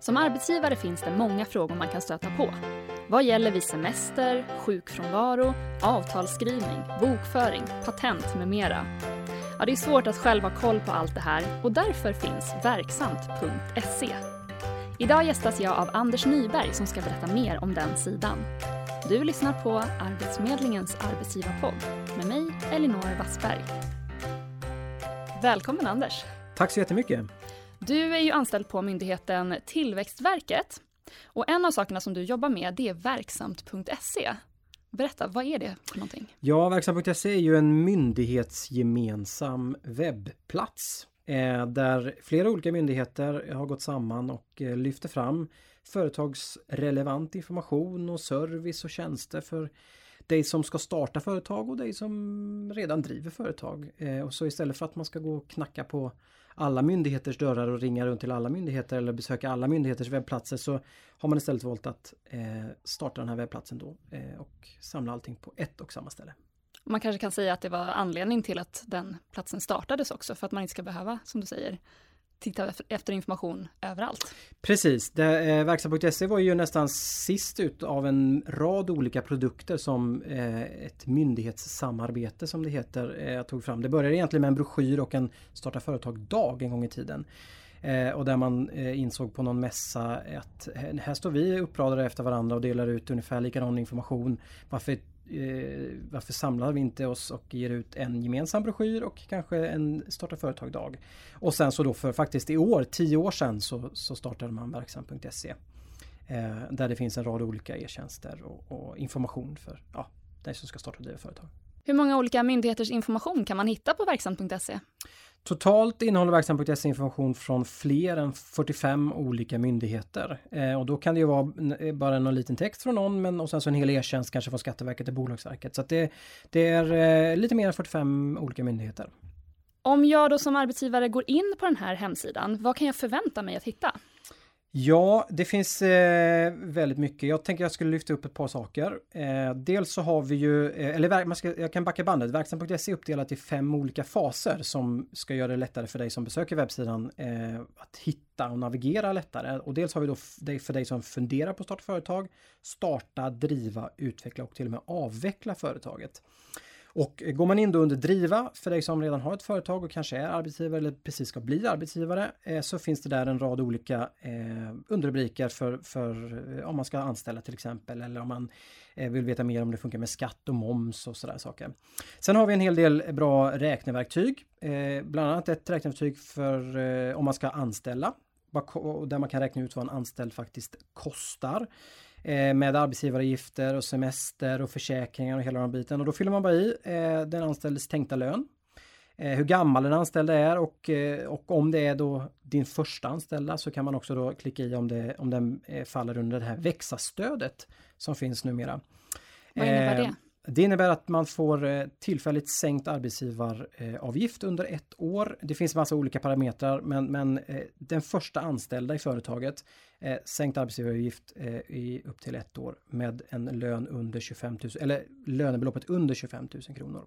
Som arbetsgivare finns det många frågor man kan stöta på. Vad gäller vid semester, sjukfrånvaro, avtalsskrivning, bokföring, patent med mera. Ja, det är svårt att själv ha koll på allt det här och därför finns verksamt.se. Idag gästas jag av Anders Nyberg som ska berätta mer om den sidan. Du lyssnar på Arbetsförmedlingens arbetsgivarpodd med mig, Elinor Wassberg. Välkommen Anders! Tack så jättemycket! Du är ju anställd på myndigheten Tillväxtverket. Och en av sakerna som du jobbar med det är verksamt.se. Berätta, vad är det för någonting? Ja, verksamt.se är ju en myndighetsgemensam webbplats eh, där flera olika myndigheter har gått samman och eh, lyfter fram företagsrelevant information och service och tjänster för dig som ska starta företag och dig som redan driver företag. Eh, och så istället för att man ska gå och knacka på alla myndigheters dörrar och ringa runt till alla myndigheter eller besöka alla myndigheters webbplatser så har man istället valt att eh, starta den här webbplatsen då eh, och samla allting på ett och samma ställe. Man kanske kan säga att det var anledning till att den platsen startades också för att man inte ska behöva, som du säger, titta efter information överallt. Precis, eh, verksam.se var ju nästan sist ut av en rad olika produkter som eh, ett myndighetssamarbete som det heter eh, tog fram. Det började egentligen med en broschyr och en starta företag-dag en gång i tiden. Eh, och där man eh, insåg på någon mässa att eh, här står vi uppradade efter varandra och delar ut ungefär likadan information. Varför eh, varför samlar vi inte oss och ger ut en gemensam broschyr och kanske en starta företag-dag. Och sen så då för faktiskt i år, tio år sedan, så, så startade man verksam.se. Eh, där det finns en rad olika e-tjänster och, och, information för ja, dig som ska starta och driva företag. Hur många olika myndigheters information kan man hitta på verksam.se? Totalt innehåller Verksamt.se information från fler än 45 olika myndigheter. Eh, och då kan det ju vara eh, bara någon liten text från någon men och sen så en hel e-tjänst kanske från Skatteverket till Bolagsverket. Så det, det, är eh, lite mer än 45 olika myndigheter. Om jag då som arbetsgivare går in på den här hemsidan, vad kan jag förvänta mig att hitta? Ja, det finns eh, väldigt mycket. Jag tänker jag skulle lyfta upp ett par saker. Eh, dels så har vi ju, eh, eller man ska, jag kan backa bandet, verksam.se är uppdelat i fem olika faser som ska göra det lättare för dig som besöker webbsidan eh, att hitta och navigera lättare. Och dels har vi då för dig som funderar på att starta företag, starta, driva, utveckla och till och med avveckla företaget. Och går man in då under driva för dig som redan har ett företag och kanske är arbetsgivare eller precis ska bli arbetsgivare eh, så finns det där en rad olika eh, underrubriker för, för eh, om man ska anställa till exempel eller om man vill veta mer om det funkar med skatt och moms och sådär saker. Sen har vi en hel del bra räkneverktyg, bland annat ett räkneverktyg för om man ska anställa där man kan räkna ut vad en anställd faktiskt kostar. Eh, med arbetsgivaravgifter och semester och försäkringar och hela den biten. Och då fyller man bara i eh, den anställdes tänkta lön. Eh, hur gammal den anställde är och, och om det är då din första anställda så kan man också då klicka i om, det, om den faller under det här växa-stödet som finns numera. Vad innebär det? Det innebär att man får eh, tillfälligt sänkt arbetsgivaravgift under ett år. Det finns massa olika parametrar men, men eh, den första anställda i företaget eh, sänkt arbetsgivaravgift i upp till ett år med en lön under 25 000 eller lönebeloppet under 25 000 kronor.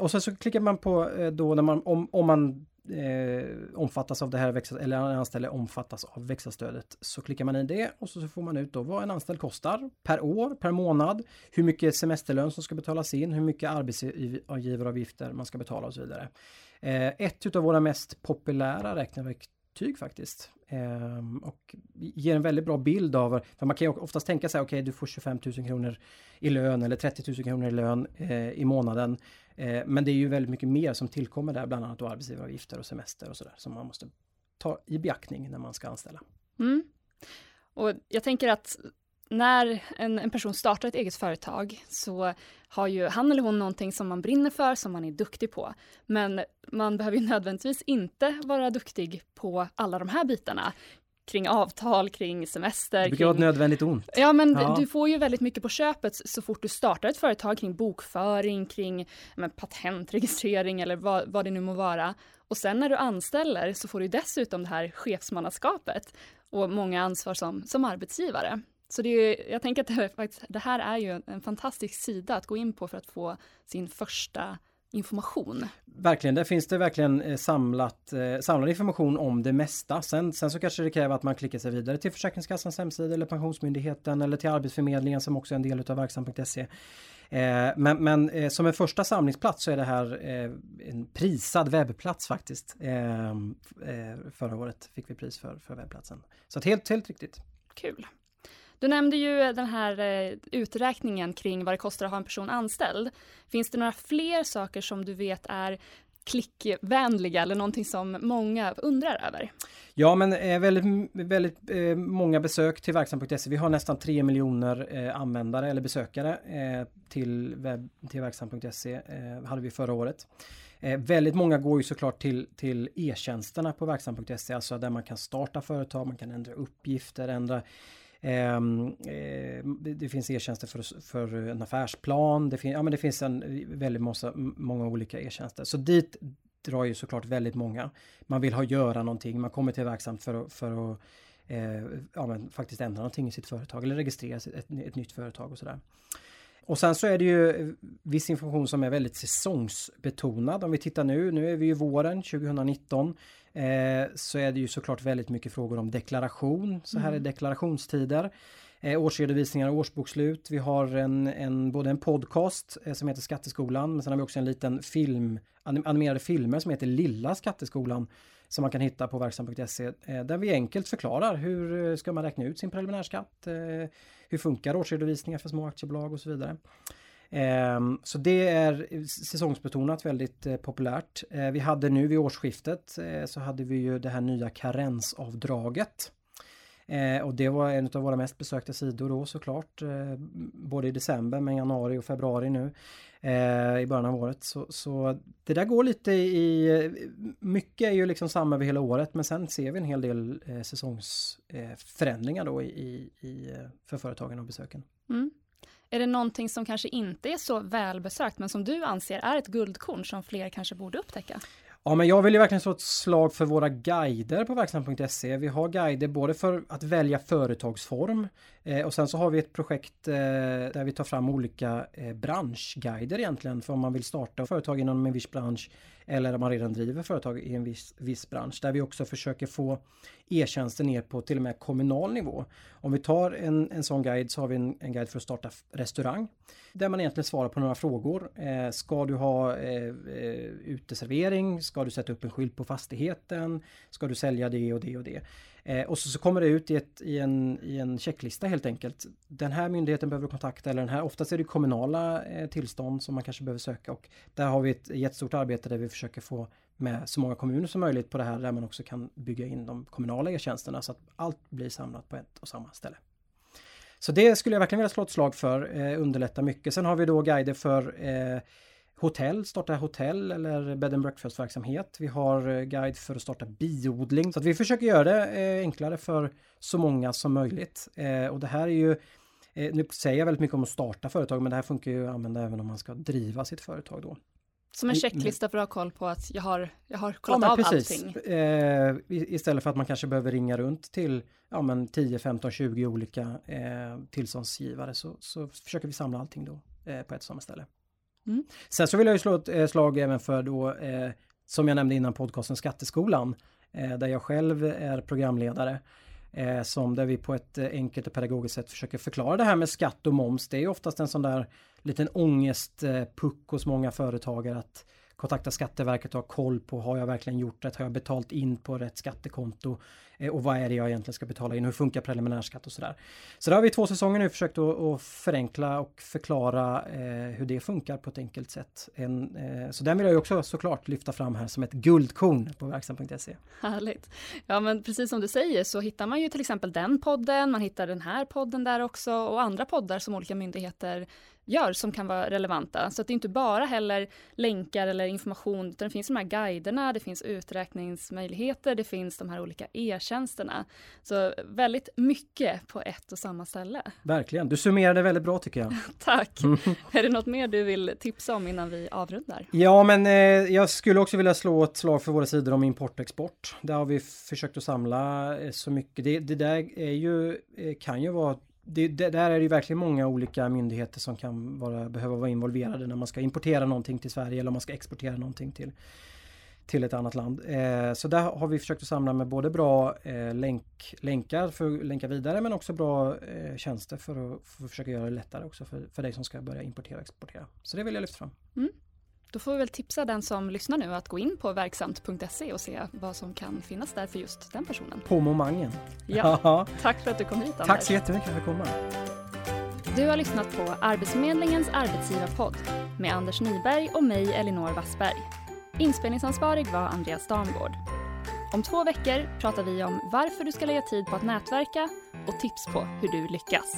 Och sen så klickar man på då när man om, om man eh, omfattas av det här växa, eller en anställd omfattas av växa-stödet så klickar man i det och så får man ut då vad en anställd kostar per år, per månad, hur mycket semesterlön som ska betalas in, hur mycket arbetsgivaravgifter man ska betala och så vidare. Eh, ett av våra mest populära räkneverktyg faktiskt. Eh, och ger en väldigt bra bild av, för man kan ju oftast tänka sig, okej okay, du får 25 000 kronor i lön eller 30 000 kronor i lön eh, i månaden. Eh, men det är ju väldigt mycket mer som tillkommer där, bland annat då arbetsgivaravgifter och semester och sådär som man måste ta i beaktning när man ska anställa. Mm. Och jag tänker att när en, en, person startar ett eget företag så har ju han eller hon någonting som man brinner för, som man är duktig på. Men man behöver ju nödvändigtvis inte vara duktig på alla de här bitarna kring avtal, kring semester. Det brukar vara ett nödvändigt ont. Ja, men ja. du får ju väldigt mycket på köpet så fort du startar ett företag kring bokföring, kring men, patentregistrering eller vad, vad det nu må vara. Och sen när du anställer så får du dessutom det här chefsmannaskapet och många ansvar som, som arbetsgivare. Så det är, jag tänker att det, faktiskt, det här är ju en fantastisk sida att gå in på för att få sin första information. Verkligen, där finns det verkligen eh, samlat, eh, samlad information om det mesta. Sen, sen så kanske det kräver att man klickar sig vidare till Försäkringskassans hemsida eller Pensionsmyndigheten eller till Arbetsförmedlingen som också är en del av verksam.se. Eh, men, men som en första samlingsplats så är det här en prisad webbplats faktiskt. Förra året fick vi pris för, för webbplatsen. Så helt, helt riktigt. Kul. Du nämnde ju den här eh, uträkningen kring vad det kostar att ha en person anställd. Finns det några fler saker som du vet är klickvänliga eller någonting som många undrar över? Ja men eh, väldigt, väldigt eh, många besök till verksam.se. Vi har nästan 3 miljoner eh, användare eller besökare eh, till, webb, till verksam.se eh, hade vi förra året. Väldigt många går ju såklart till, till e-tjänsterna på verksam.se, alltså där man kan starta företag, man kan ändra uppgifter, ändra Ehm, eh, det finns e-tjänster för, för en affärsplan. Det, fin ja, men det finns en väldigt massa, många olika e-tjänster. Så dit drar ju såklart väldigt många. Man vill ha göra någonting. Man kommer till verksamt för, för att eh, ja, men faktiskt ändra någonting i sitt företag eller registrera ett, ett, ett nytt företag och sådär. Och sen så är det ju eh, viss information som är väldigt säsongsbetonad. Om vi tittar nu, nu är vi ju våren 2019. Eh, så är det ju såklart väldigt mycket frågor om deklaration. Så här mm. är deklarationstider. Eh, årsredovisningar och årsbokslut. Vi har en, en, både en podcast eh, som heter Skatteskolan men sen har vi också en liten film, animerade filmer som heter Lilla Skatteskolan som man kan hitta på verksam.se eh, där vi enkelt förklarar hur eh, ska man räkna ut sin preliminärskatt, eh, hur funkar årsredovisningar för små aktiebolag och så vidare. Ehm, så det är säsongsbetonat väldigt eh, populärt. Eh, vi hade nu vid årsskiftet eh, så hade vi ju det här nya karensavdraget. Eh, och det var en av våra mest besökta sidor då såklart. Eh, både i december men januari och februari nu. Eh, I början av året. Så, så det där går lite i... Mycket är ju liksom samma över hela året men sen ser vi en hel del säsongsförändringar då i, i, för företagen och besöken. Mm. Är det någonting som kanske inte är så välbesökt men som du anser är ett guldkorn som fler kanske borde upptäcka? Ja, men jag vill ju verkligen slå ett slag för våra guider på verksamt.se. Vi har guider både för att välja företagsform eh, och sen så har vi ett projekt eh, där vi tar fram olika eh, branschguider egentligen för om man vill starta företag inom en viss bransch eller om man redan driver företag i en viss, viss bransch. Där vi också försöker få e-tjänster ner på till och med kommunal nivå. Om vi tar en, en sån guide så har vi en, en guide för att starta restaurang. Där man egentligen svarar på några frågor. Eh, ska du ha eh, eh uteservering? Ska du sätta upp en skylt på fastigheten? Ska du sälja det och det och det? Eh, och så, så, kommer det ut i, ett, i, en, i en checklista helt enkelt. Den här myndigheten behöver du kontakta eller den här, oftast är det kommunala eh, tillstånd som man kanske behöver söka och där har vi ett jättestort arbete där vi försöker få med så många kommuner som möjligt på det här där man också kan bygga in de kommunala e-tjänsterna så att allt blir samlat på ett och samma ställe. Så det skulle jag verkligen vilja slå ett slag för, eh, underlätta mycket. Sen har vi då guider för eh, hotell, starta hotell eller bed and breakfast verksamhet. Vi har eh, guide för att starta biodling. Så att vi försöker göra det eh, enklare för så många som möjligt. Eh, och det här är ju nu säger jag väldigt mycket om att starta företag men det här funkar ju att använda även om man ska driva sitt företag då. Som en checklista för att ha koll på att jag har, jag har kollat ja, av precis. allting. Eh, istället för att man kanske behöver ringa runt till ja, men 10, 15, 20 olika eh, tillståndsgivare så, så försöker vi samla allting då eh, på ett samma ställe. Mm. Sen så vill jag ju slå ett eh, slag även för då, eh, som jag nämnde innan podcasten Skatteskolan, eh, där jag själv är programledare. Eh, som där vi på ett eh, enkelt och pedagogiskt sätt försöker förklara det här med skatt och moms. Det är ju oftast en sån där liten ångestpuck hos många företagare att kontakta Skatteverket och ha koll på har jag verkligen gjort rätt? Har jag betalt in på rätt skattekonto? Eh, och vad är det jag egentligen ska betala in? Hur funkar preliminärskatt och sådär? Så där har vi två säsonger nu försökt att, förenkla och förklara eh, hur det funkar på ett enkelt sätt. En, eh, så den vill jag också såklart lyfta fram här som ett guldkorn på verksam.se. Härligt! Ja men precis som du säger så hittar man ju till exempel den podden, man hittar den här podden där också och andra poddar som olika myndigheter gör som kan vara relevanta. Så att det är inte bara heller länkar eller information, utan det finns de här guiderna, det finns uträkningsmöjligheter, det finns de här olika e-tjänsterna. Så väldigt mycket på ett och samma ställe. Verkligen, du summerade väldigt bra tycker jag. Tack! Mm. är det något mer du vill tipsa om innan vi avrundar? Ja, men eh, jag skulle också vilja slå ett slag för våra sidor om import och export. Där har vi försökt att samla eh, så mycket. Det, det där är ju, eh, kan ju vara det, det, där är det ju verkligen många olika myndigheter som kan vara, behöva vara involverade när man ska importera någonting till Sverige eller om man ska exportera någonting till, till ett annat land. Eh, så där har vi försökt att samla med både bra eh, länk, länkar för att länka vidare men också bra eh, tjänster för att, för att försöka göra det lättare också för, för dig som ska börja importera och exportera. Så det vill jag lyfta fram. Mm. Då får vi väl tipsa den som lyssnar nu att gå in på verksamt.se och se vad som kan finnas där för just den personen. På momangen. Ja, tack för att du kom hit Anders. Tack så jättemycket för att jag komma. Du har lyssnat på Arbetsförmedlingens arbetsgivarpodd med Anders Nyberg och mig Elinor Wassberg. Inspelningsansvarig var Andreas Damgård. Om två veckor pratar vi om varför du ska lägga tid på att nätverka och tips på hur du lyckas.